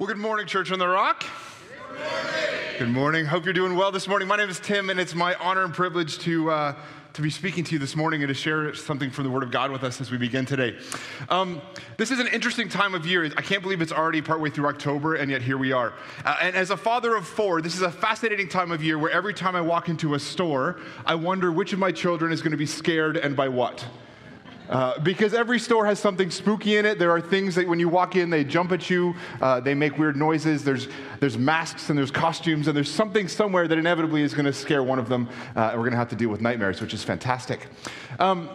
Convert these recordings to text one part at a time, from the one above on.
Well, good morning, Church on the Rock. Good morning. Good morning. Hope you're doing well this morning. My name is Tim, and it's my honor and privilege to. Uh, to be speaking to you this morning and to share something from the Word of God with us as we begin today. Um, this is an interesting time of year. I can't believe it's already partway through October, and yet here we are. Uh, and as a father of four, this is a fascinating time of year where every time I walk into a store, I wonder which of my children is going to be scared and by what. Uh, because every store has something spooky in it. There are things that when you walk in, they jump at you, uh, they make weird noises. There's, there's masks and there's costumes, and there's something somewhere that inevitably is going to scare one of them, uh, and we're going to have to deal with nightmares, which is fantastic. Um,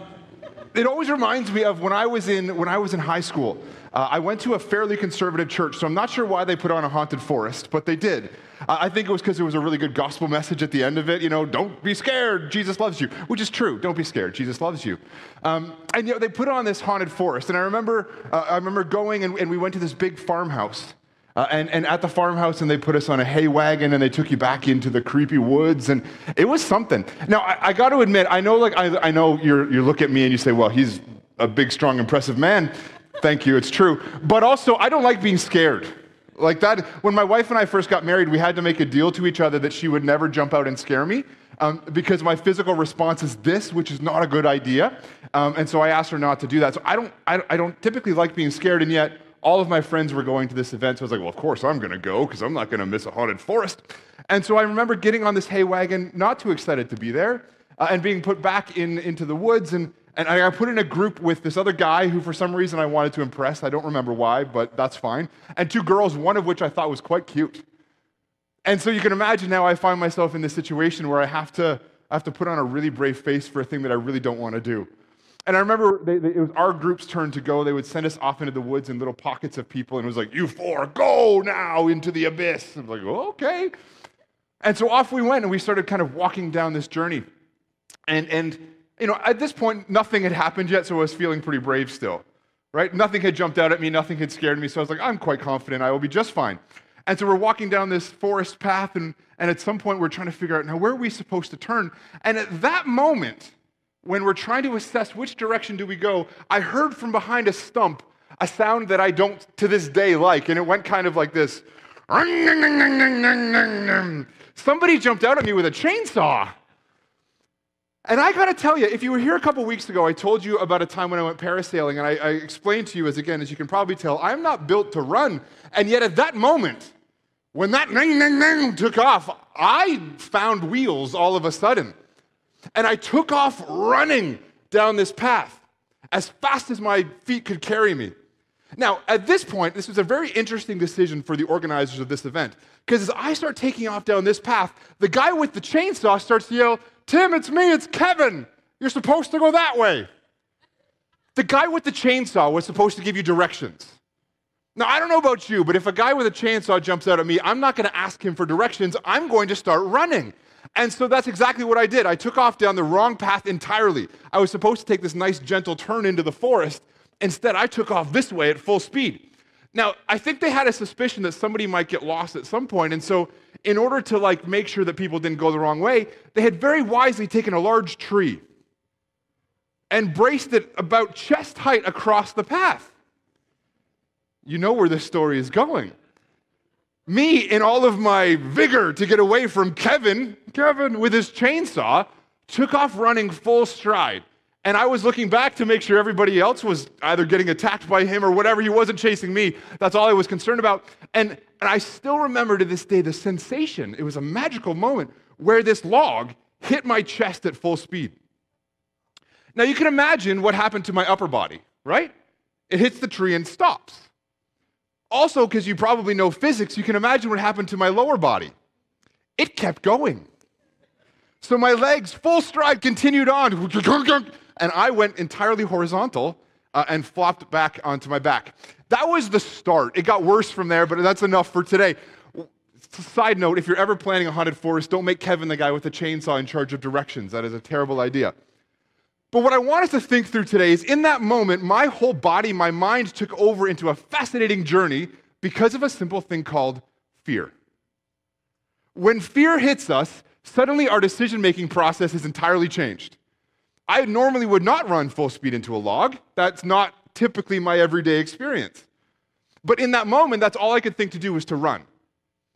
it always reminds me of when I was in, when I was in high school. Uh, I went to a fairly conservative church, so I'm not sure why they put on a haunted forest, but they did. I think it was because there was a really good gospel message at the end of it. You know, don't be scared. Jesus loves you, which is true. Don't be scared. Jesus loves you. Um, and you know, they put on this haunted forest. And I remember, uh, I remember going and, and, we went to this big farmhouse. Uh, and, and at the farmhouse, and they put us on a hay wagon, and they took you back into the creepy woods, and it was something. Now, I, I got to admit, I know, like, I, I know you're, you look at me and you say, "Well, he's a big, strong, impressive man." Thank you, it's true. But also, I don't like being scared. Like that, when my wife and I first got married, we had to make a deal to each other that she would never jump out and scare me um, because my physical response is this, which is not a good idea. Um, and so I asked her not to do that. So I don't, I, I don't typically like being scared, and yet all of my friends were going to this event. So I was like, well, of course I'm going to go because I'm not going to miss a haunted forest. And so I remember getting on this hay wagon, not too excited to be there, uh, and being put back in, into the woods. And and I got put in a group with this other guy who, for some reason, I wanted to impress. I don't remember why, but that's fine. And two girls, one of which I thought was quite cute. And so you can imagine now I find myself in this situation where I have to, I have to put on a really brave face for a thing that I really don't want to do. And I remember they, they, it was our group's turn to go. They would send us off into the woods in little pockets of people, and it was like, You four, go now into the abyss. I'm like, oh, Okay. And so off we went, and we started kind of walking down this journey. And, and you know, at this point, nothing had happened yet, so I was feeling pretty brave still, right? Nothing had jumped out at me, nothing had scared me, so I was like, I'm quite confident I will be just fine. And so we're walking down this forest path, and, and at some point, we're trying to figure out now where are we supposed to turn? And at that moment, when we're trying to assess which direction do we go, I heard from behind a stump a sound that I don't to this day like, and it went kind of like this. Somebody jumped out at me with a chainsaw. And I got to tell you, if you were here a couple weeks ago, I told you about a time when I went parasailing, and I, I, explained to you, as again, as you can probably tell, I'm not built to run. And yet, at that moment, when that nang, nang, nang took off, I found wheels all of a sudden. And I took off running down this path as fast as my feet could carry me. Now, at this point, this was a very interesting decision for the organizers of this event. Because as I start taking off down this path, the guy with the chainsaw starts to yell, Tim, it's me, it's Kevin. You're supposed to go that way. The guy with the chainsaw was supposed to give you directions. Now, I don't know about you, but if a guy with a chainsaw jumps out at me, I'm not going to ask him for directions. I'm going to start running. And so that's exactly what I did. I took off down the wrong path entirely. I was supposed to take this nice, gentle turn into the forest. Instead, I took off this way at full speed. Now, I think they had a suspicion that somebody might get lost at some point, and so in order to like make sure that people didn't go the wrong way, they had very wisely taken a large tree and braced it about chest height across the path. You know where this story is going. Me, in all of my vigor to get away from Kevin, Kevin with his chainsaw, took off running full stride. And I was looking back to make sure everybody else was either getting attacked by him or whatever. He wasn't chasing me. That's all I was concerned about. And, and I still remember to this day the sensation. It was a magical moment where this log hit my chest at full speed. Now you can imagine what happened to my upper body, right? It hits the tree and stops. Also, because you probably know physics, you can imagine what happened to my lower body. It kept going. So my legs, full stride, continued on and I went entirely horizontal uh, and flopped back onto my back. That was the start. It got worse from there, but that's enough for today. Side note if you're ever planning a haunted forest, don't make Kevin the guy with the chainsaw in charge of directions. That is a terrible idea. But what I want us to think through today is in that moment, my whole body, my mind took over into a fascinating journey because of a simple thing called fear. When fear hits us, suddenly our decision making process is entirely changed. I normally would not run full speed into a log. That's not typically my everyday experience. But in that moment, that's all I could think to do was to run.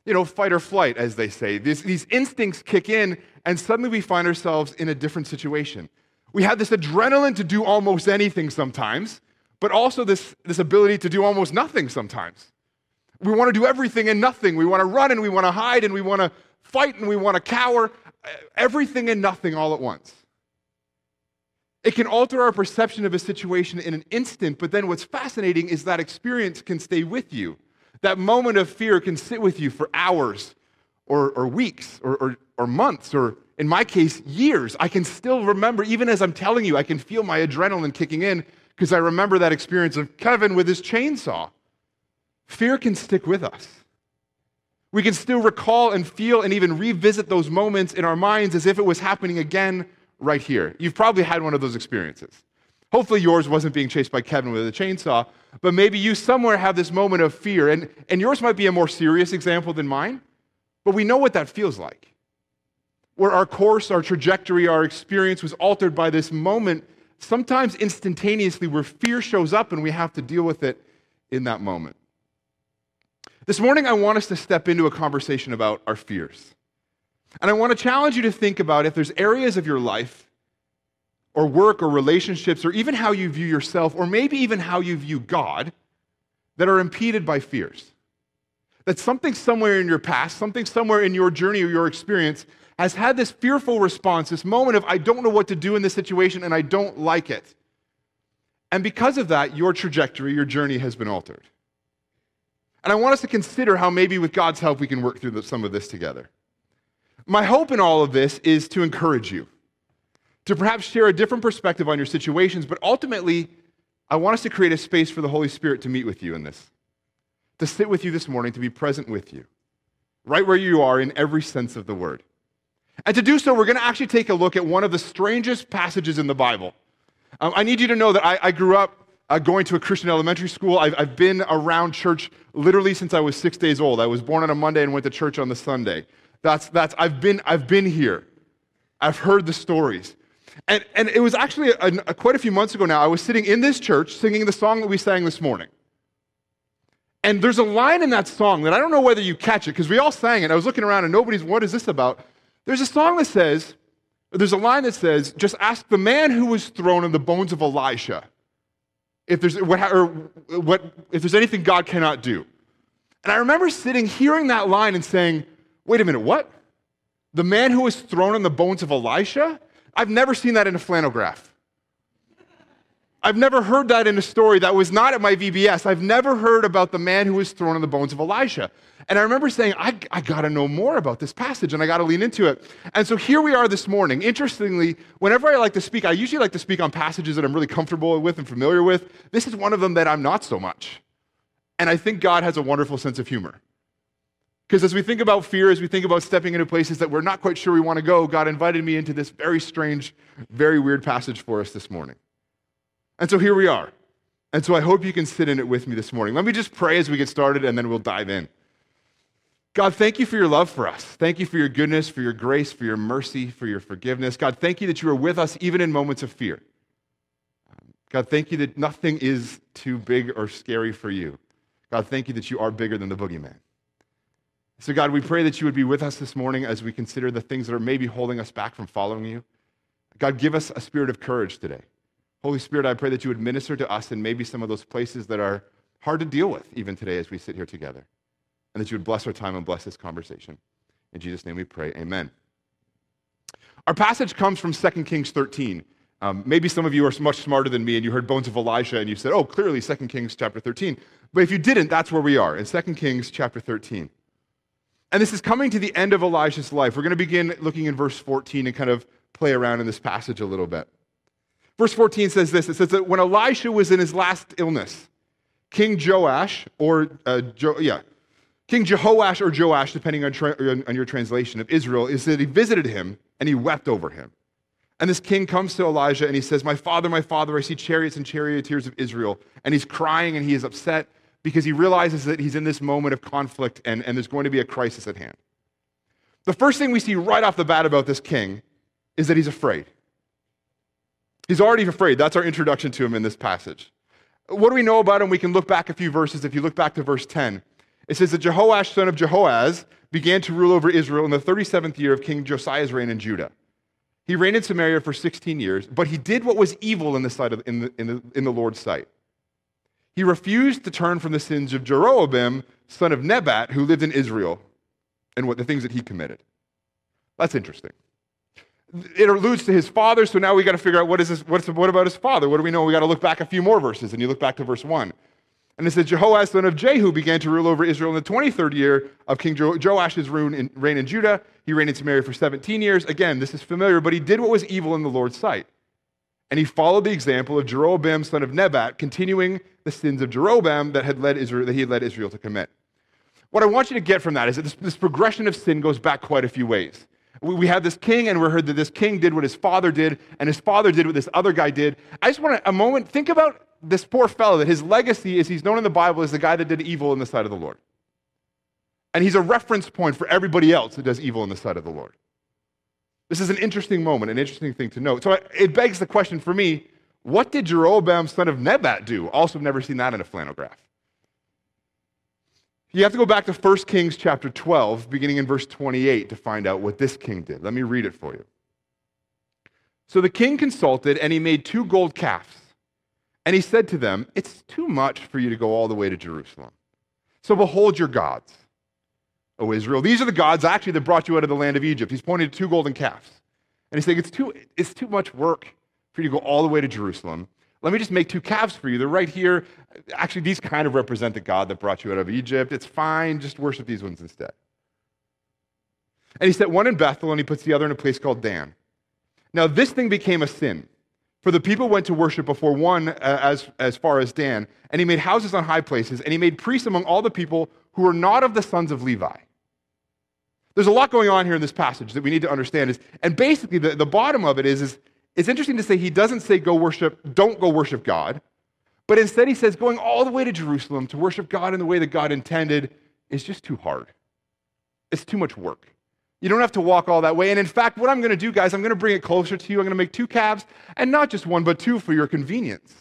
You know, fight or flight, as they say. These, these instincts kick in, and suddenly we find ourselves in a different situation. We have this adrenaline to do almost anything sometimes, but also this, this ability to do almost nothing sometimes. We want to do everything and nothing. We want to run and we want to hide and we want to fight and we want to cower. Eh, everything and nothing all at once. It can alter our perception of a situation in an instant, but then what's fascinating is that experience can stay with you. That moment of fear can sit with you for hours or, or weeks or, or, or months or, in my case, years. I can still remember, even as I'm telling you, I can feel my adrenaline kicking in because I remember that experience of Kevin with his chainsaw. Fear can stick with us. We can still recall and feel and even revisit those moments in our minds as if it was happening again right here. You've probably had one of those experiences. Hopefully, yours wasn't being chased by Kevin with a chainsaw, but maybe you somewhere have this moment of fear, and, and yours might be a more serious example than mine, but we know what that feels like. Where our course, our trajectory, our experience was altered by this moment, sometimes instantaneously, where fear shows up and we have to deal with it in that moment. This morning, I want us to step into a conversation about our fears. And I want to challenge you to think about if there's areas of your life or work or relationships or even how you view yourself or maybe even how you view God that are impeded by fears. That something somewhere in your past, something somewhere in your journey or your experience has had this fearful response, this moment of, I don't know what to do in this situation and I don't like it. And because of that, your trajectory, your journey has been altered. And I want us to consider how maybe with God's help we can work through some of this together. My hope in all of this is to encourage you, to perhaps share a different perspective on your situations, but ultimately, I want us to create a space for the Holy Spirit to meet with you in this, to sit with you this morning, to be present with you, right where you are in every sense of the word. And to do so, we're going to actually take a look at one of the strangest passages in the Bible. Um, I need you to know that I, I grew up uh, going to a Christian elementary school. I've, I've, been around church literally since I was six days old. I was born on a Monday and went to church on the Sunday. That's, that's, I've been, I've been here. I've heard the stories. And, and it was actually a, a, quite a few months ago now, I was sitting in this church singing the song that we sang this morning. And there's a line in that song that I don't know whether you catch it, because we all sang it. I was looking around and nobody's, what is this about? There's a song that says, there's a line that says, just ask the man who was thrown in the bones of Elisha if there's, what, or what, if there's anything God cannot do. And I remember sitting, hearing that line and saying, Wait a minute, what? The man who was thrown in the bones of Elisha? I've never seen that in a flannel graph. I've never heard that in a story that was not at my VBS. I've never heard about the man who was thrown in the bones of Elisha. And I remember saying, I, I got to know more about this passage and I got to lean into it. And so here we are this morning. Interestingly, whenever I like to speak, I usually like to speak on passages that I'm really comfortable with and familiar with. This is one of them that I'm not so much. And I think God has a wonderful sense of humor. Because as we think about fear, as we think about stepping into places that we're not quite sure we want to go, God invited me into this very strange, very weird passage for us this morning. And so here we are. And so I hope you can sit in it with me this morning. Let me just pray as we get started and then we'll dive in. God, thank you for your love for us. Thank you for your goodness, for your grace, for your mercy, for your forgiveness. God, thank you that you are with us even in moments of fear. God, thank you that nothing is too big or scary for you. God, thank you that you are bigger than the boogeyman. So, God, we pray that you would be with us this morning as we consider the things that are maybe holding us back from following you. God, give us a spirit of courage today. Holy Spirit, I pray that you would minister to us in maybe some of those places that are hard to deal with even today as we sit here together. And that you would bless our time and bless this conversation. In Jesus' name we pray. Amen. Our passage comes from 2 Kings 13. Um, maybe some of you are much smarter than me and you heard bones of Elisha and you said, oh, clearly 2 Kings chapter 13. But if you didn't, that's where we are in 2 Kings chapter 13. And this is coming to the end of Elijah's life. We're going to begin looking in verse 14 and kind of play around in this passage a little bit. Verse 14 says this it says that when Elisha was in his last illness, King Joash, or uh, jo- yeah, King Jehoash or Joash, depending on, tra- on your translation of Israel, is that he visited him and he wept over him. And this king comes to Elijah and he says, My father, my father, I see chariots and charioteers of Israel. And he's crying and he is upset because he realizes that he's in this moment of conflict and, and there's going to be a crisis at hand. The first thing we see right off the bat about this king is that he's afraid. He's already afraid. That's our introduction to him in this passage. What do we know about him? We can look back a few verses. If you look back to verse 10, it says that Jehoash, son of Jehoahaz, began to rule over Israel in the 37th year of King Josiah's reign in Judah. He reigned in Samaria for 16 years, but he did what was evil in the, sight of, in the, in the, in the Lord's sight. He refused to turn from the sins of Jeroboam, son of Nebat, who lived in Israel, and what the things that he committed. That's interesting. It alludes to his father, so now we got to figure out what is this, what's, what about his father? What do we know? We got to look back a few more verses, and you look back to verse 1. And it says, Jehoahaz, son of Jehu, began to rule over Israel in the 23rd year of King jo- Joash's reign in, reign in Judah. He reigned in Samaria for 17 years. Again, this is familiar, but he did what was evil in the Lord's sight. And he followed the example of Jeroboam, son of Nebat, continuing the sins of Jeroboam that, had led Israel, that he had led Israel to commit. What I want you to get from that is that this, this progression of sin goes back quite a few ways. We, have this king, and we heard that this king did what his father did, and his father did what this other guy did. I just want a moment, think about this poor fellow that his legacy is he's known in the Bible as the guy that did evil in the sight of the Lord. And he's a reference point for everybody else that does evil in the sight of the Lord. This is an interesting moment, an interesting thing to note. So it begs the question for me what did Jeroboam, son of Nebat, do? Also, never seen that in a flannel graph. You have to go back to 1 Kings chapter 12, beginning in verse 28, to find out what this king did. Let me read it for you. So the king consulted, and he made two gold calves. And he said to them, It's too much for you to go all the way to Jerusalem. So behold your gods, O Israel. These are the gods actually that brought you out of the land of Egypt. He's pointing to two golden calves. And he's saying, It's too, it's too much work for you to go all the way to Jerusalem. Let me just make two calves for you. They're right here. Actually, these kind of represent the God that brought you out of Egypt. It's fine. Just worship these ones instead. And he set one in Bethel and he puts the other in a place called Dan. Now, this thing became a sin. For the people went to worship before one uh, as, as far as Dan, and he made houses on high places, and he made priests among all the people who were not of the sons of Levi. There's a lot going on here in this passage that we need to understand. Is, and basically, the, the bottom of it is, is it's interesting to say he doesn't say go worship, don't go worship God, but instead he says going all the way to Jerusalem to worship God in the way that God intended is just too hard. It's too much work. You don't have to walk all that way. And in fact, what I'm going to do, guys, I'm going to bring it closer to you. I'm going to make two calves, and not just one, but two for your convenience.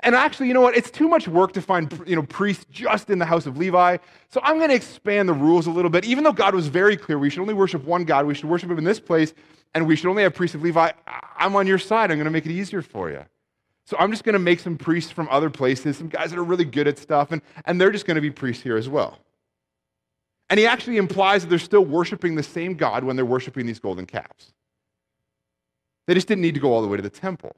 And actually, you know what? It's too much work to find you know, priests just in the house of Levi. So I'm going to expand the rules a little bit. Even though God was very clear, we should only worship one God, we should worship him in this place, and we should only have priests of Levi. I'm on your side. I'm going to make it easier for you. So I'm just going to make some priests from other places, some guys that are really good at stuff, and, and they're just going to be priests here as well. And he actually implies that they're still worshiping the same God when they're worshiping these golden calves. They just didn't need to go all the way to the temple.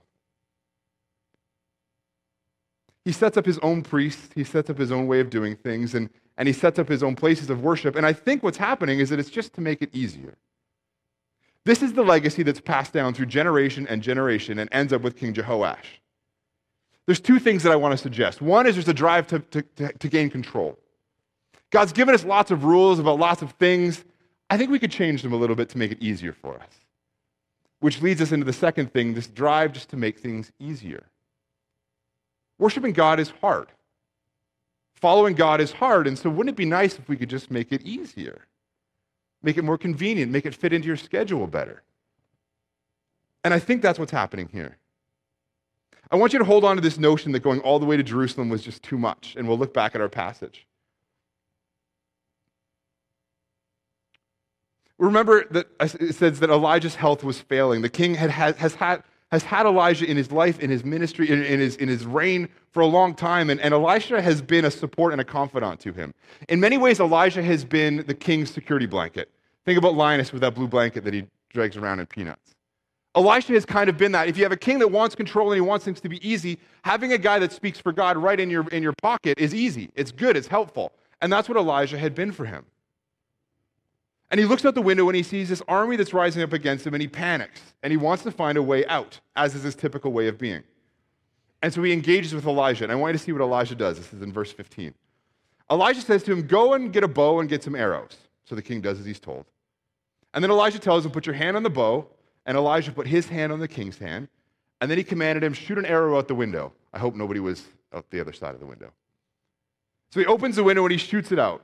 He sets up his own priests, he sets up his own way of doing things, and, and he sets up his own places of worship. And I think what's happening is that it's just to make it easier. This is the legacy that's passed down through generation and generation and ends up with King Jehoash. There's two things that I want to suggest. One is there's a drive to, to, to, to gain control. God's given us lots of rules about lots of things. I think we could change them a little bit to make it easier for us. Which leads us into the second thing this drive just to make things easier. Worshiping God is hard. Following God is hard, and so wouldn't it be nice if we could just make it easier? Make it more convenient, make it fit into your schedule better. And I think that's what's happening here. I want you to hold on to this notion that going all the way to Jerusalem was just too much, and we'll look back at our passage. Remember that it says that Elijah's health was failing. The king had, has, had, has had Elijah in his life, in his ministry, in, in, his, in his reign for a long time, and, and Elisha has been a support and a confidant to him. In many ways, Elijah has been the king's security blanket. Think about Linus with that blue blanket that he drags around in Peanuts. Elisha has kind of been that. If you have a king that wants control and he wants things to be easy, having a guy that speaks for God right in your, in your pocket is easy. It's good, it's helpful. And that's what Elijah had been for him. And he looks out the window and he sees this army that's rising up against him and he panics and he wants to find a way out, as is his typical way of being. And so he engages with Elijah. And I want you to see what Elijah does. This is in verse 15. Elijah says to him, Go and get a bow and get some arrows. So the king does as he's told. And then Elijah tells him, Put your hand on the bow. And Elijah put his hand on the king's hand. And then he commanded him, Shoot an arrow out the window. I hope nobody was out the other side of the window. So he opens the window and he shoots it out.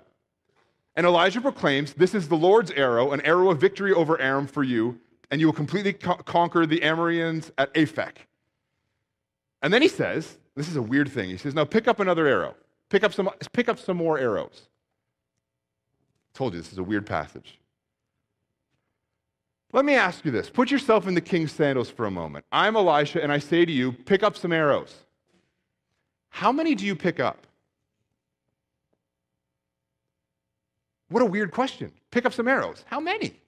And Elijah proclaims, This is the Lord's arrow, an arrow of victory over Aram for you, and you will completely co- conquer the Arameans at Aphek. And then he says, This is a weird thing. He says, Now pick up another arrow. Pick up some, pick up some more arrows. I told you this is a weird passage. Let me ask you this. Put yourself in the king's sandals for a moment. I'm Elisha, and I say to you, pick up some arrows. How many do you pick up? What a weird question. Pick up some arrows. How many?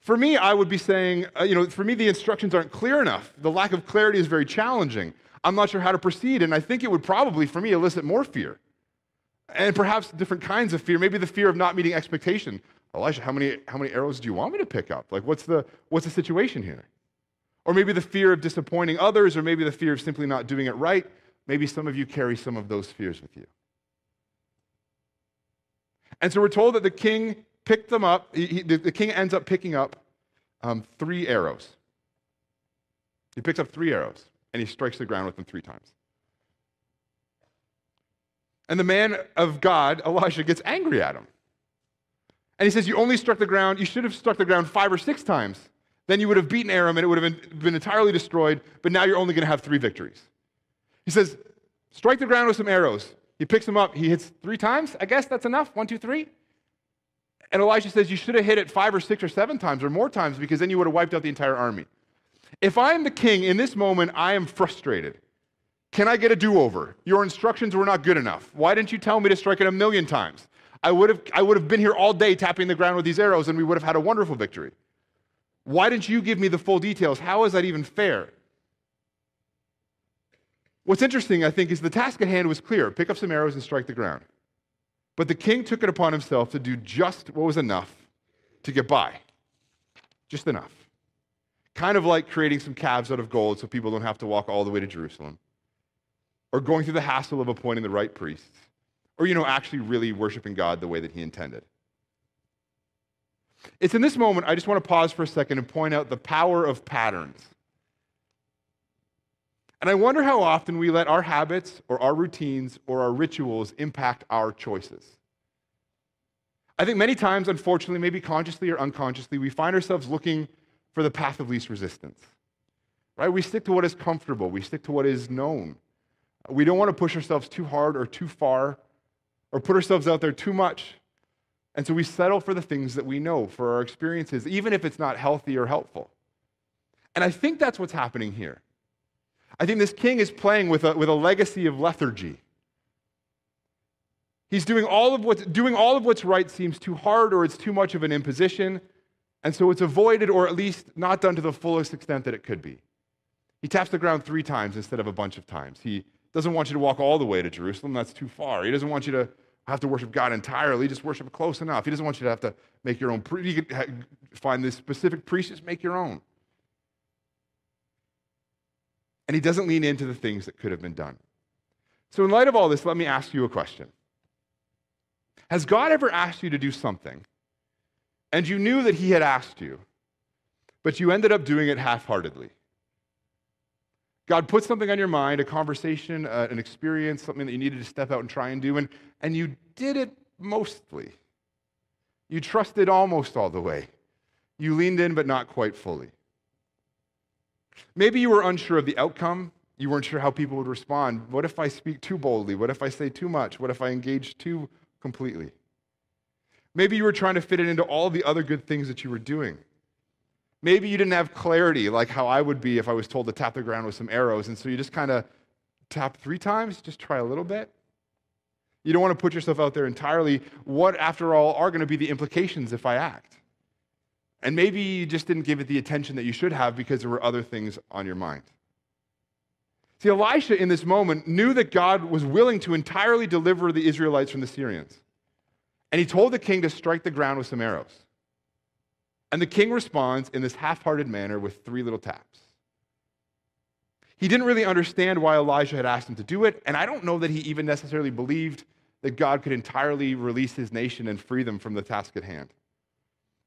For me, I would be saying, uh, you know, for me, the instructions aren't clear enough. The lack of clarity is very challenging. I'm not sure how to proceed, and I think it would probably, for me, elicit more fear. And perhaps different kinds of fear, maybe the fear of not meeting expectation. Elisha, how many, how many arrows do you want me to pick up? Like, what's the, what's the situation here? Or maybe the fear of disappointing others, or maybe the fear of simply not doing it right. Maybe some of you carry some of those fears with you. And so we're told that the king picked them up. He, he, the, king ends up picking up um, three arrows. He picks up three arrows and he strikes the ground with them three times. And the man of God, Elisha, gets angry at him. And he says, You only struck the ground, you should have struck the ground five or six times. Then you would have beaten Aram and it would have been, been entirely destroyed, but now you're only going to have three victories. He says, Strike the ground with some arrows. He picks them up. He hits three times. I guess that's enough. One, two, three. And Elisha says, You should have hit it five or six or seven times or more times because then you would have wiped out the entire army. If I am the king in this moment, I am frustrated. Can I get a do over? Your instructions were not good enough. Why didn't you tell me to strike it a million times? I would, have, I would have been here all day tapping the ground with these arrows and we would have had a wonderful victory. Why didn't you give me the full details? How is that even fair? What's interesting, I think, is the task at hand was clear pick up some arrows and strike the ground. But the king took it upon himself to do just what was enough to get by. Just enough. Kind of like creating some calves out of gold so people don't have to walk all the way to Jerusalem, or going through the hassle of appointing the right priests, or, you know, actually really worshiping God the way that he intended. It's in this moment I just want to pause for a second and point out the power of patterns. And I wonder how often we let our habits or our routines or our rituals impact our choices. I think many times, unfortunately, maybe consciously or unconsciously, we find ourselves looking for the path of least resistance. Right? We stick to what is comfortable, we stick to what is known. We don't want to push ourselves too hard or too far or put ourselves out there too much. And so we settle for the things that we know, for our experiences, even if it's not healthy or helpful. And I think that's what's happening here. I think this king is playing with a, with a legacy of lethargy. He's doing all of what's doing all of what's right seems too hard or it's too much of an imposition, and so it's avoided or at least not done to the fullest extent that it could be. He taps the ground three times instead of a bunch of times. He doesn't want you to walk all the way to Jerusalem, that's too far. He doesn't want you to have to worship God entirely, just worship close enough. He doesn't want you to have to make your own. You can find this specific priest, just make your own. And he doesn't lean into the things that could have been done. So, in light of all this, let me ask you a question Has God ever asked you to do something, and you knew that he had asked you, but you ended up doing it half heartedly? God put something on your mind, a conversation, uh, an experience, something that you needed to step out and try and do, and, and you did it mostly. You trusted almost all the way. You leaned in, but not quite fully. Maybe you were unsure of the outcome. You weren't sure how people would respond. What if I speak too boldly? What if I say too much? What if I engage too completely? Maybe you were trying to fit it into all the other good things that you were doing. Maybe you didn't have clarity like how I would be if I was told to tap the ground with some arrows, and so you just kind of tap three times, just try a little bit. You don't want to put yourself out there entirely. What, after all, are going to be the implications if I act? And maybe you just didn't give it the attention that you should have because there were other things on your mind. See, Elisha in this moment knew that God was willing to entirely deliver the Israelites from the Syrians. And he told the king to strike the ground with some arrows. And the king responds in this half hearted manner with three little taps. He didn't really understand why Elijah had asked him to do it, and I don't know that he even necessarily believed that God could entirely release his nation and free them from the task at hand.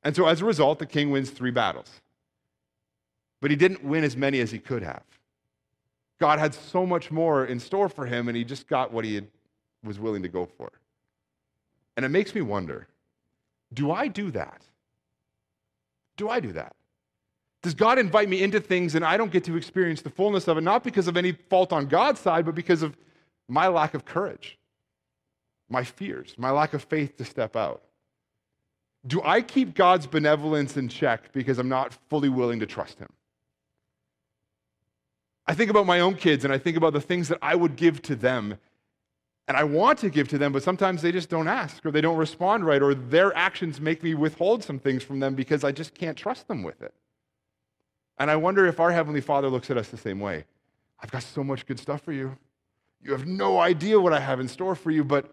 And so as a result, the king wins three battles. But he didn't win as many as he could have. God had so much more in store for him, and he just got what he had, was willing to go for. And it makes me wonder do I do that? Do I do that? Does God invite me into things and I don't get to experience the fullness of it, not because of any fault on God's side, but because of my lack of courage, my fears, my lack of faith to step out? Do I keep God's benevolence in check because I'm not fully willing to trust Him? I think about my own kids and I think about the things that I would give to them. And I want to give to them, but sometimes they just don't ask or they don't respond right, or their actions make me withhold some things from them because I just can't trust them with it. And I wonder if our Heavenly Father looks at us the same way. I've got so much good stuff for you. You have no idea what I have in store for you, but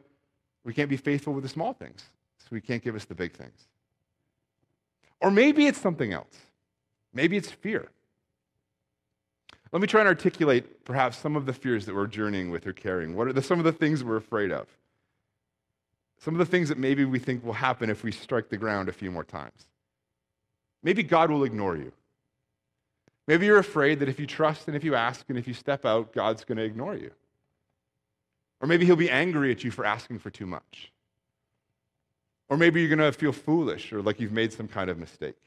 we can't be faithful with the small things, so He can't give us the big things. Or maybe it's something else. Maybe it's fear. Let me try and articulate perhaps some of the fears that we're journeying with or carrying. What are the, some of the things we're afraid of? Some of the things that maybe we think will happen if we strike the ground a few more times. Maybe God will ignore you. Maybe you're afraid that if you trust and if you ask and if you step out, God's going to ignore you. Or maybe he'll be angry at you for asking for too much. Or maybe you're going to feel foolish or like you've made some kind of mistake.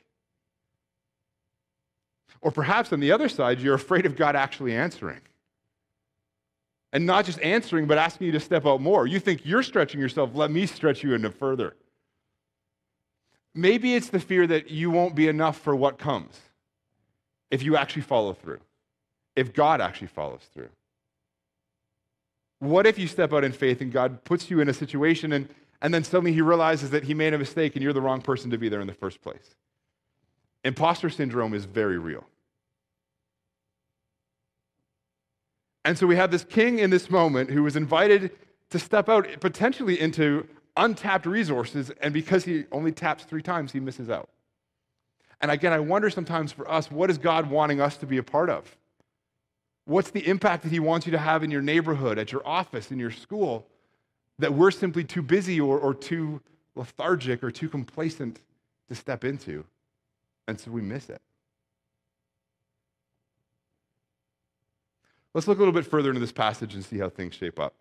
Or perhaps on the other side, you're afraid of God actually answering. And not just answering, but asking you to step out more. You think you're stretching yourself, let me stretch you into further. Maybe it's the fear that you won't be enough for what comes if you actually follow through, if God actually follows through? What if you step out in faith and God puts you in a situation and, and then suddenly he realizes that he made a mistake and you're the wrong person to be there in the first place? Imposter syndrome is very real. And so we have this king in this moment who was invited to step out potentially into untapped resources, and because he only taps three times, he misses out. And again, I wonder sometimes for us, what is God wanting us to be a part of? What's the impact that He wants you to have in your neighborhood, at your office, in your school, that we're simply too busy or, or too lethargic or too complacent to step into? And so we miss it. Let's look a little bit further into this passage and see how things shape up.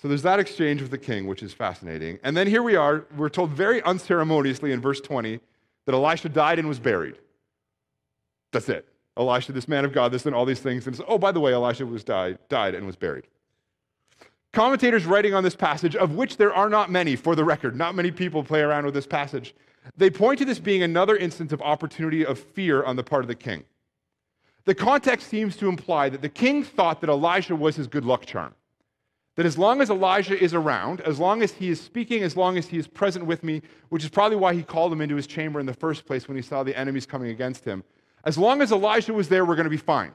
So there's that exchange with the king, which is fascinating. And then here we are, we're told very unceremoniously in verse 20 that Elisha died and was buried. That's it. Elisha, this man of God, this and all these things. And oh, by the way, Elisha was died, died and was buried. Commentators writing on this passage, of which there are not many, for the record, not many people play around with this passage, they point to this being another instance of opportunity of fear on the part of the king. The context seems to imply that the king thought that Elijah was his good luck charm. That as long as Elijah is around, as long as he is speaking, as long as he is present with me, which is probably why he called him into his chamber in the first place when he saw the enemies coming against him, as long as Elijah was there, we're going to be fine.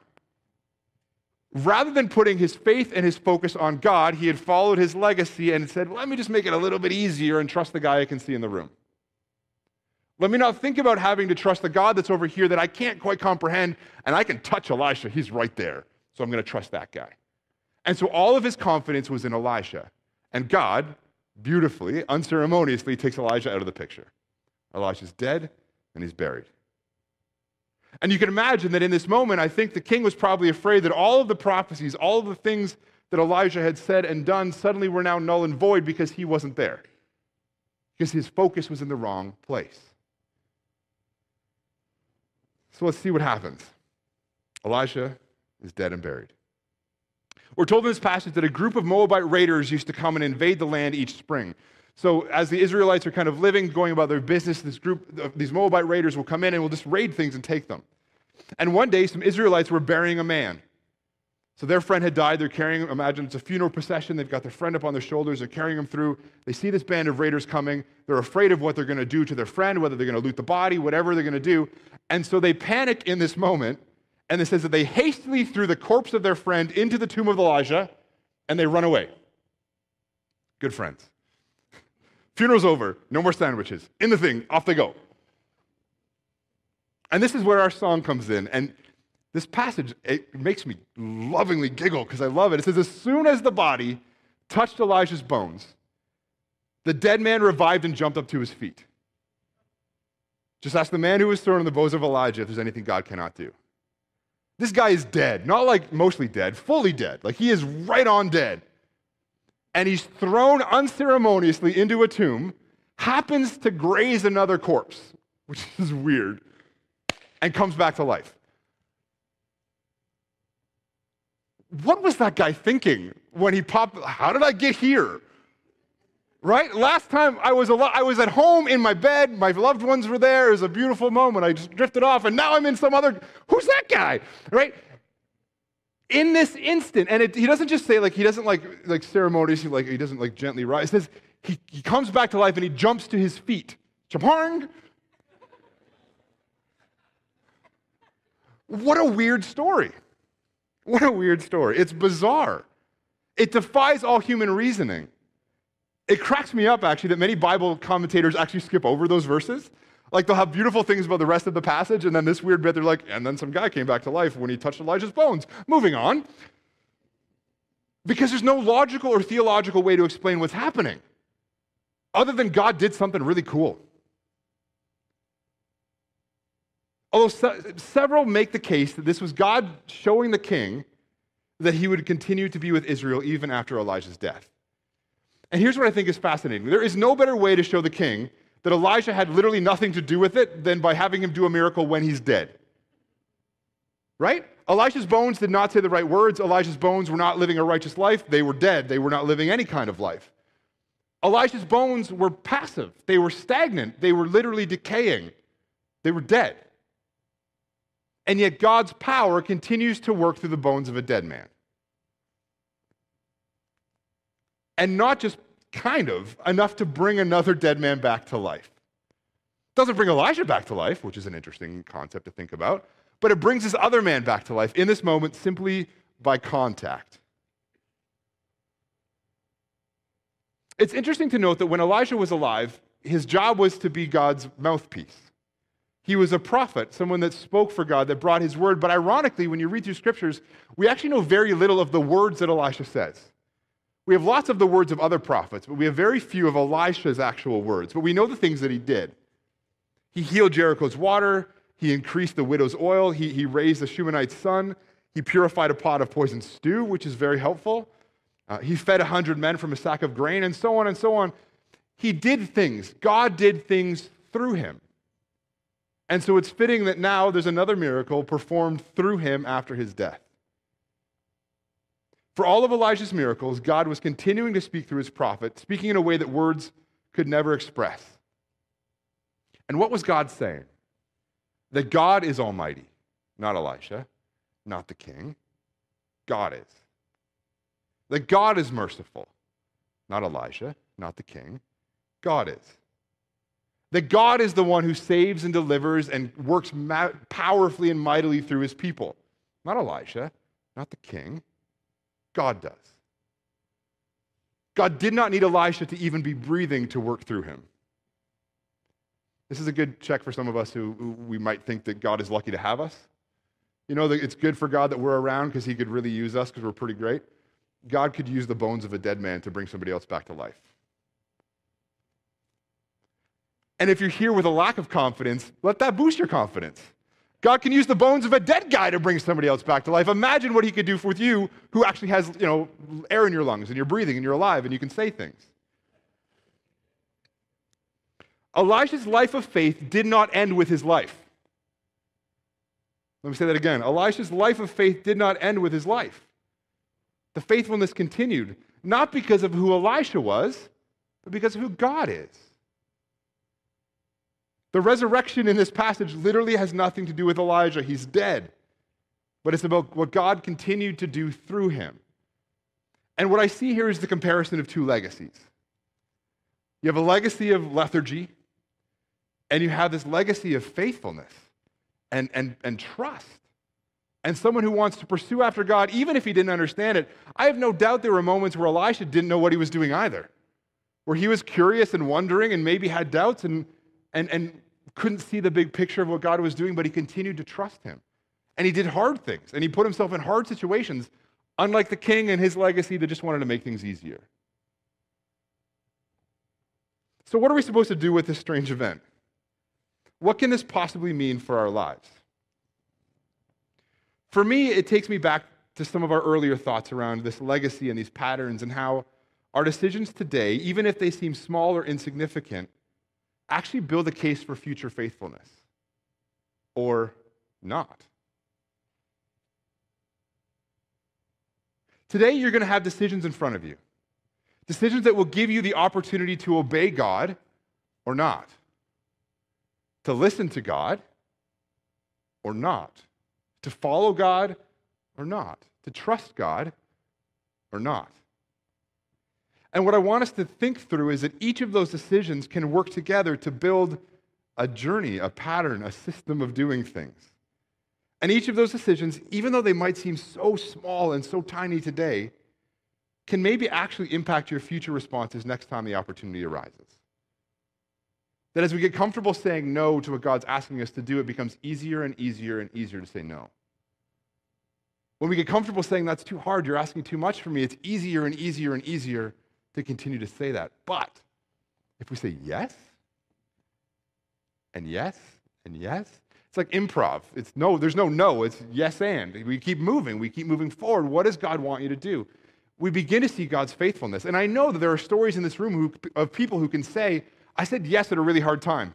Rather than putting his faith and his focus on God, he had followed his legacy and said, Let me just make it a little bit easier and trust the guy I can see in the room. Let me not think about having to trust the God that's over here that I can't quite comprehend, and I can touch Elisha. He's right there. So I'm going to trust that guy. And so all of his confidence was in Elisha. And God, beautifully, unceremoniously, takes Elijah out of the picture. Elisha's dead and he's buried. And you can imagine that in this moment, I think the king was probably afraid that all of the prophecies, all of the things that Elijah had said and done suddenly were now null and void because he wasn't there, because his focus was in the wrong place. So let's see what happens. Elijah is dead and buried. We're told in this passage that a group of Moabite raiders used to come and invade the land each spring. So, as the Israelites are kind of living, going about their business, this group, these Moabite raiders will come in and will just raid things and take them. And one day, some Israelites were burying a man. So, their friend had died. They're carrying him. Imagine it's a funeral procession. They've got their friend up on their shoulders. They're carrying him through. They see this band of raiders coming. They're afraid of what they're going to do to their friend, whether they're going to loot the body, whatever they're going to do. And so they panic in this moment and it says that they hastily threw the corpse of their friend into the tomb of Elijah and they run away. Good friends. Funeral's over, no more sandwiches. In the thing, off they go. And this is where our song comes in. And this passage, it makes me lovingly giggle because I love it. It says, As soon as the body touched Elijah's bones, the dead man revived and jumped up to his feet. Just ask the man who was thrown in the bows of Elijah if there's anything God cannot do. This guy is dead, not like mostly dead, fully dead. Like he is right on dead. And he's thrown unceremoniously into a tomb, happens to graze another corpse, which is weird. and comes back to life. What was that guy thinking when he popped? How did I get here? Right? Last time I was, al- I was at home in my bed, my loved ones were there, it was a beautiful moment. I just drifted off, and now I'm in some other. Who's that guy? Right? In this instant, and it, he doesn't just say like he doesn't like like ceremoniously like he doesn't like gently rise. It says he, he comes back to life and he jumps to his feet. Chapang! What a weird story. What a weird story. It's bizarre. It defies all human reasoning. It cracks me up, actually, that many Bible commentators actually skip over those verses. Like, they'll have beautiful things about the rest of the passage, and then this weird bit, they're like, and then some guy came back to life when he touched Elijah's bones. Moving on. Because there's no logical or theological way to explain what's happening, other than God did something really cool. Although se- several make the case that this was God showing the king that he would continue to be with Israel even after Elijah's death. And here's what I think is fascinating there is no better way to show the king that Elijah had literally nothing to do with it than by having him do a miracle when he's dead. Right? Elijah's bones did not say the right words. Elijah's bones were not living a righteous life. They were dead. They were not living any kind of life. Elijah's bones were passive. They were stagnant. They were literally decaying. They were dead. And yet God's power continues to work through the bones of a dead man. And not just kind of, enough to bring another dead man back to life. Doesn't bring Elijah back to life, which is an interesting concept to think about, but it brings this other man back to life in this moment simply by contact. It's interesting to note that when Elijah was alive, his job was to be God's mouthpiece. He was a prophet, someone that spoke for God, that brought his word. But ironically, when you read through scriptures, we actually know very little of the words that Elisha says. We have lots of the words of other prophets, but we have very few of Elisha's actual words. But we know the things that he did. He healed Jericho's water, he increased the widow's oil, he, he raised the Shunammite's son, he purified a pot of poisoned stew, which is very helpful. Uh, he fed 100 men from a sack of grain, and so on and so on. He did things. God did things through him. And so it's fitting that now there's another miracle performed through him after his death. For all of Elijah's miracles, God was continuing to speak through his prophet, speaking in a way that words could never express. And what was God saying? That God is almighty, not Elisha, not the king. God is. That God is merciful, not Elijah, not the king. God is that God is the one who saves and delivers and works ma- powerfully and mightily through his people. Not Elisha, not the king. God does. God did not need Elisha to even be breathing to work through him. This is a good check for some of us who, who we might think that God is lucky to have us. You know, it's good for God that we're around because he could really use us because we're pretty great. God could use the bones of a dead man to bring somebody else back to life. And if you're here with a lack of confidence, let that boost your confidence. God can use the bones of a dead guy to bring somebody else back to life. Imagine what he could do with you who actually has, you know, air in your lungs and you're breathing and you're alive and you can say things. Elijah's life of faith did not end with his life. Let me say that again. Elisha's life of faith did not end with his life. The faithfulness continued, not because of who Elisha was, but because of who God is. The resurrection in this passage literally has nothing to do with Elijah. He's dead. But it's about what God continued to do through him. And what I see here is the comparison of two legacies. You have a legacy of lethargy, and you have this legacy of faithfulness and, and, and trust. And someone who wants to pursue after God, even if he didn't understand it. I have no doubt there were moments where Elisha didn't know what he was doing either, where he was curious and wondering and maybe had doubts and, and, and couldn't see the big picture of what God was doing, but he continued to trust him. And he did hard things, and he put himself in hard situations, unlike the king and his legacy that just wanted to make things easier. So, what are we supposed to do with this strange event? What can this possibly mean for our lives? For me, it takes me back to some of our earlier thoughts around this legacy and these patterns and how our decisions today, even if they seem small or insignificant, actually build a case for future faithfulness or not? Today, you're going to have decisions in front of you. Decisions that will give you the opportunity to obey God or not, to listen to God or not, to follow God or not, to trust God or not. And what I want us to think through is that each of those decisions can work together to build a journey, a pattern, a system of doing things. And each of those decisions, even though they might seem so small and so tiny today, can maybe actually impact your future responses next time the opportunity arises. That as we get comfortable saying no to what God's asking us to do, it becomes easier and easier and easier to say no. When we get comfortable saying that's too hard, you're asking too much for me, it's easier and easier and easier to continue to say that. But if we say yes, and yes, and yes, it's like improv. It's no, there's no no, it's yes and. We keep moving, we keep moving forward. What does God want you to do? We begin to see God's faithfulness. And I know that there are stories in this room who, of people who can say, I said yes at a really hard time,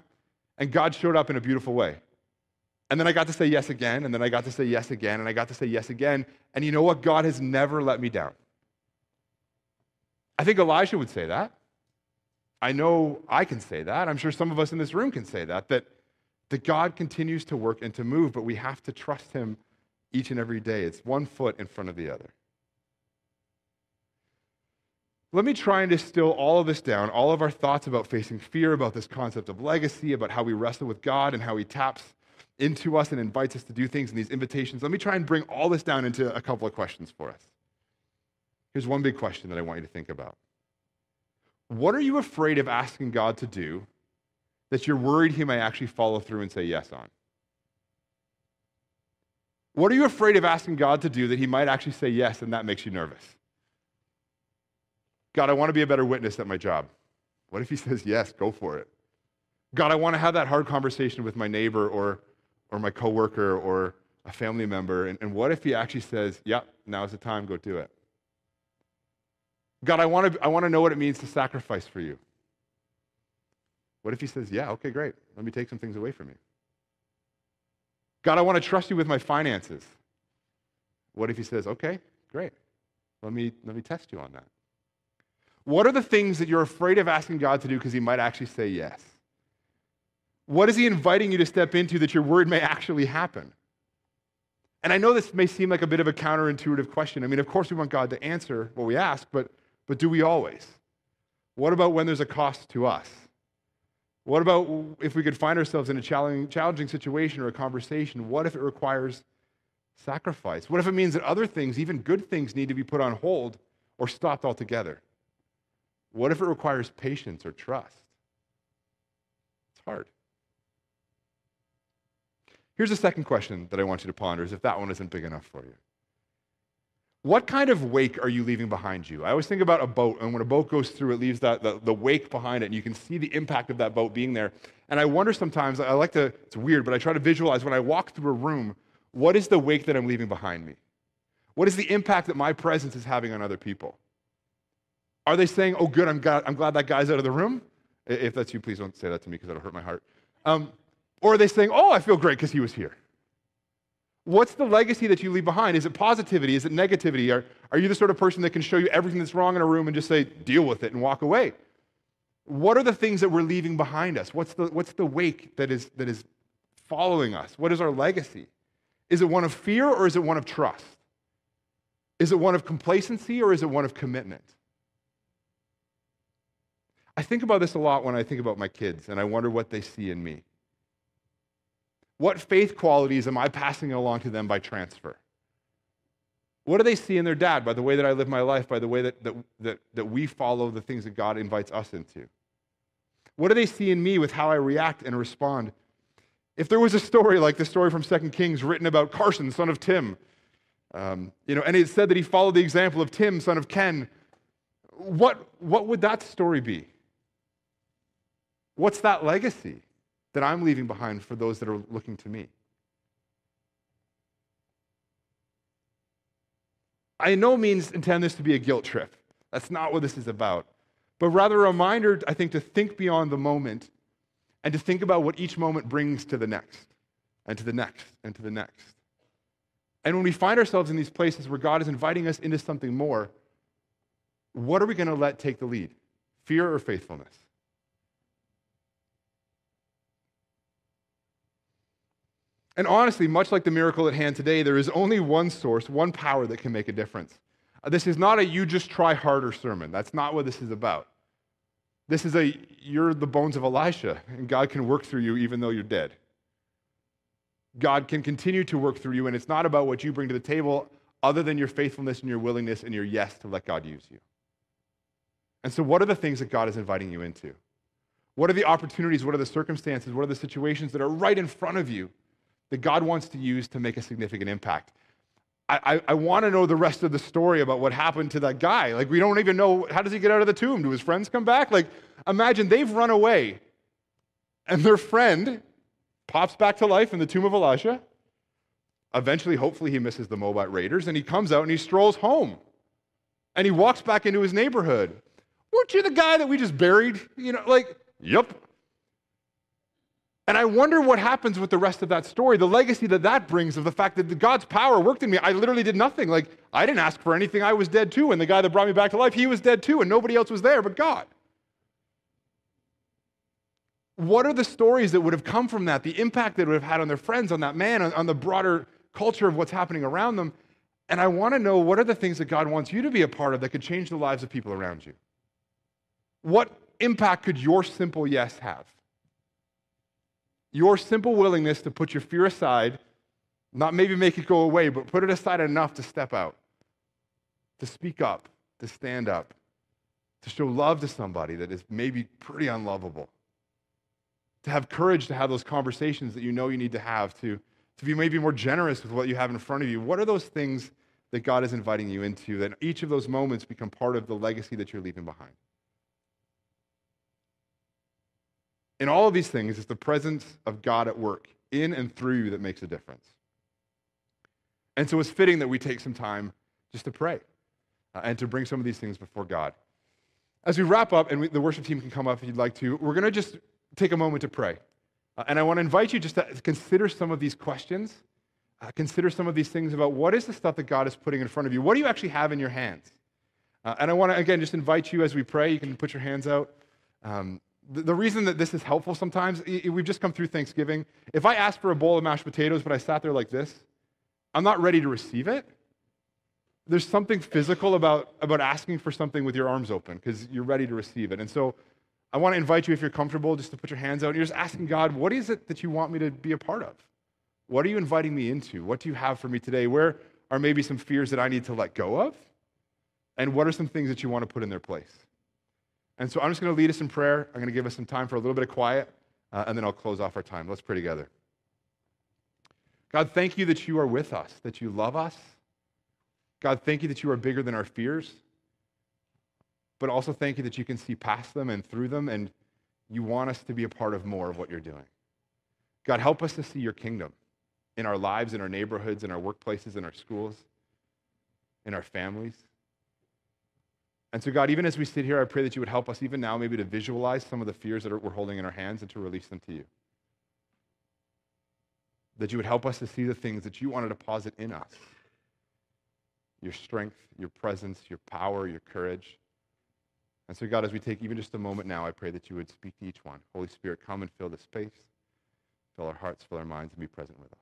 and God showed up in a beautiful way. And then I got to say yes again, and then I got to say yes again, and I got to say yes again. And you know what? God has never let me down. I think Elijah would say that. I know I can say that. I'm sure some of us in this room can say that, that, that God continues to work and to move, but we have to trust Him each and every day. It's one foot in front of the other. Let me try and distill all of this down, all of our thoughts about facing fear, about this concept of legacy, about how we wrestle with God and how He taps into us and invites us to do things in these invitations. Let me try and bring all this down into a couple of questions for us. Here's one big question that I want you to think about What are you afraid of asking God to do that you're worried He may actually follow through and say yes on? What are you afraid of asking God to do that He might actually say yes and that makes you nervous? God, I want to be a better witness at my job. What if He says yes? Go for it. God, I want to have that hard conversation with my neighbor or or my coworker or a family member. And, and what if he actually says, Yep, now's the time, go do it? God, I want to I want to know what it means to sacrifice for you. What if he says, Yeah, okay, great. Let me take some things away from you. God, I want to trust you with my finances. What if he says, Okay, great. Let me let me test you on that. What are the things that you're afraid of asking God to do because he might actually say yes? What is he inviting you to step into that your word may actually happen? And I know this may seem like a bit of a counterintuitive question. I mean, of course, we want God to answer what we ask, but, but do we always? What about when there's a cost to us? What about if we could find ourselves in a challenging, situation or a conversation? What if it requires sacrifice? What if it means that other things, even good things, need to be put on hold or stopped altogether? What if it requires patience or trust? It's hard. Here's a second question that I want you to ponder is if that one isn't big enough for you. What kind of wake are you leaving behind you? I always think about a boat, and when a boat goes through, it leaves that, the, the wake behind it, and you can see the impact of that boat being there. And I wonder sometimes, I like to, it's weird, but I try to visualize when I walk through a room, what is the wake that I'm leaving behind me? What is the impact that my presence is having on other people? Are they saying, oh, good, I'm glad, I'm glad that guy's out of the room? If that's you, please don't say that to me because that'll hurt my heart. Um, or are they saying, oh, I feel great because he was here? What's the legacy that you leave behind? Is it positivity? Is it negativity? Are, are you the sort of person that can show you everything that's wrong in a room and just say, deal with it and walk away? What are the things that we're leaving behind us? What's the, what's the wake that is, that is following us? What is our legacy? Is it one of fear or is it one of trust? Is it one of complacency or is it one of commitment? I think about this a lot when I think about my kids and I wonder what they see in me. What faith qualities am I passing along to them by transfer? What do they see in their dad by the way that I live my life, by the way that, that, that, that we follow the things that God invites us into? What do they see in me with how I react and respond? If there was a story like the story from 2 Kings written about Carson, son of Tim, um, you know, and it said that he followed the example of Tim, son of Ken, what, what would that story be? What's that legacy? That I'm leaving behind for those that are looking to me. I in no means intend this to be a guilt trip. That's not what this is about. But rather a reminder, I think, to think beyond the moment and to think about what each moment brings to the next. and to the next and to the next. And when we find ourselves in these places where God is inviting us into something more, what are we going to let take the lead? Fear or faithfulness? And honestly, much like the miracle at hand today, there is only one source, one power that can make a difference. Uh, this is not a you just try harder sermon. That's not what this is about. This is a you're the bones of Elisha, and God can work through you even though you're dead. God can continue to work through you, and it's not about what you bring to the table other than your faithfulness and your willingness and your yes to let God use you. And so, what are the things that God is inviting you into? What are the opportunities? What are the circumstances? What are the situations that are right in front of you that God wants to use to make a significant impact? I, I, want to know the rest of the story about what happened to that guy. Like, we don't even know how does he get out of the tomb? Do his friends come back? Like, imagine they've run away, and their friend pops back to life in the tomb of Elisha. Eventually, hopefully, he misses the Moabite raiders, and he comes out and he strolls home. And he walks back into his neighborhood. Weren't you the guy that we just buried? You know, like, yep. And I wonder what happens with the rest of that story, the legacy that that brings of the fact that God's power worked in me. I literally did nothing. Like, I didn't ask for anything. I was dead too. And the guy that brought me back to life, he was dead too. And nobody else was there but God. What are the stories that would have come from that? The impact that would have had on their friends, on that man, on, on the broader culture of what's happening around them. And I want to know what are the things that God wants you to be a part of that could change the lives of people around you? What impact could your simple yes have? Your simple willingness to put your fear aside, not maybe make it go away, but put it aside enough to step out, to speak up, to stand up, to show love to somebody that is maybe pretty unlovable, to have courage to have those conversations that you know you need to have, to, to be maybe more generous with what you have in front of you. What are those things that God is inviting you into that each of those moments become part of the legacy that you're leaving behind? In all of these things, it's the presence of God at work in and through you that makes a difference. And so it's fitting that we take some time just to pray uh, and to bring some of these things before God. As we wrap up, and we, the worship team can come up if you'd like to, we're going to just take a moment to pray. Uh, and I want to invite you just to consider some of these questions. Uh, consider some of these things about what is the stuff that God is putting in front of you? What do you actually have in your hands? Uh, and I want to, again, just invite you as we pray. You can put your hands out. Um, the reason that this is helpful sometimes, we've just come through Thanksgiving. If I asked for a bowl of mashed potatoes, but I sat there like this, I'm not ready to receive it. There's something physical about, about asking for something with your arms open because you're ready to receive it. And so I want to invite you, if you're comfortable, just to put your hands out and you're just asking God, what is it that you want me to be a part of? What are you inviting me into? What do you have for me today? Where are maybe some fears that I need to let go of? And what are some things that you want to put in their place? And so I'm just going to lead us in prayer. I'm going to give us some time for a little bit of quiet, uh, and then I'll close off our time. Let's pray together. God, thank you that you are with us, that you love us. God, thank you that you are bigger than our fears, but also thank you that you can see past them and through them, and you want us to be a part of more of what you're doing. God, help us to see your kingdom in our lives, in our neighborhoods, in our workplaces, in our schools, in our families. And so, God, even as we sit here, I pray that you would help us even now maybe to visualize some of the fears that we're holding in our hands and to release them to you. That you would help us to see the things that you want to deposit in us your strength, your presence, your power, your courage. And so, God, as we take even just a moment now, I pray that you would speak to each one. Holy Spirit, come and fill the space, fill our hearts, fill our minds, and be present with us.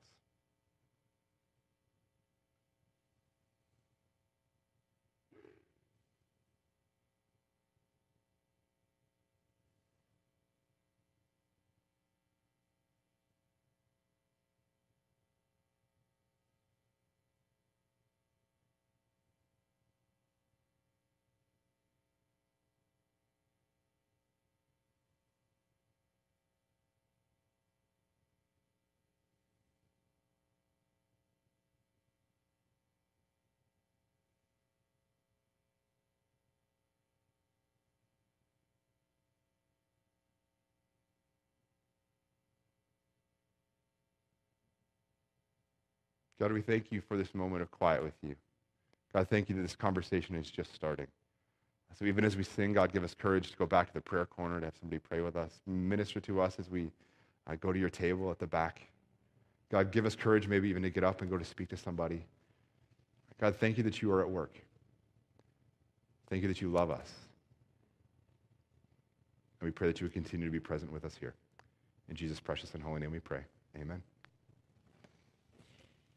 God, we thank you for this moment of quiet with you. God, thank you that this conversation is just starting. So even as we sing, God, give us courage to go back to the prayer corner to have somebody pray with us, minister to us as we uh, go to your table at the back. God, give us courage maybe even to get up and go to speak to somebody. God, thank you that you are at work. Thank you that you love us. And we pray that you would continue to be present with us here. In Jesus' precious and holy name we pray. Amen.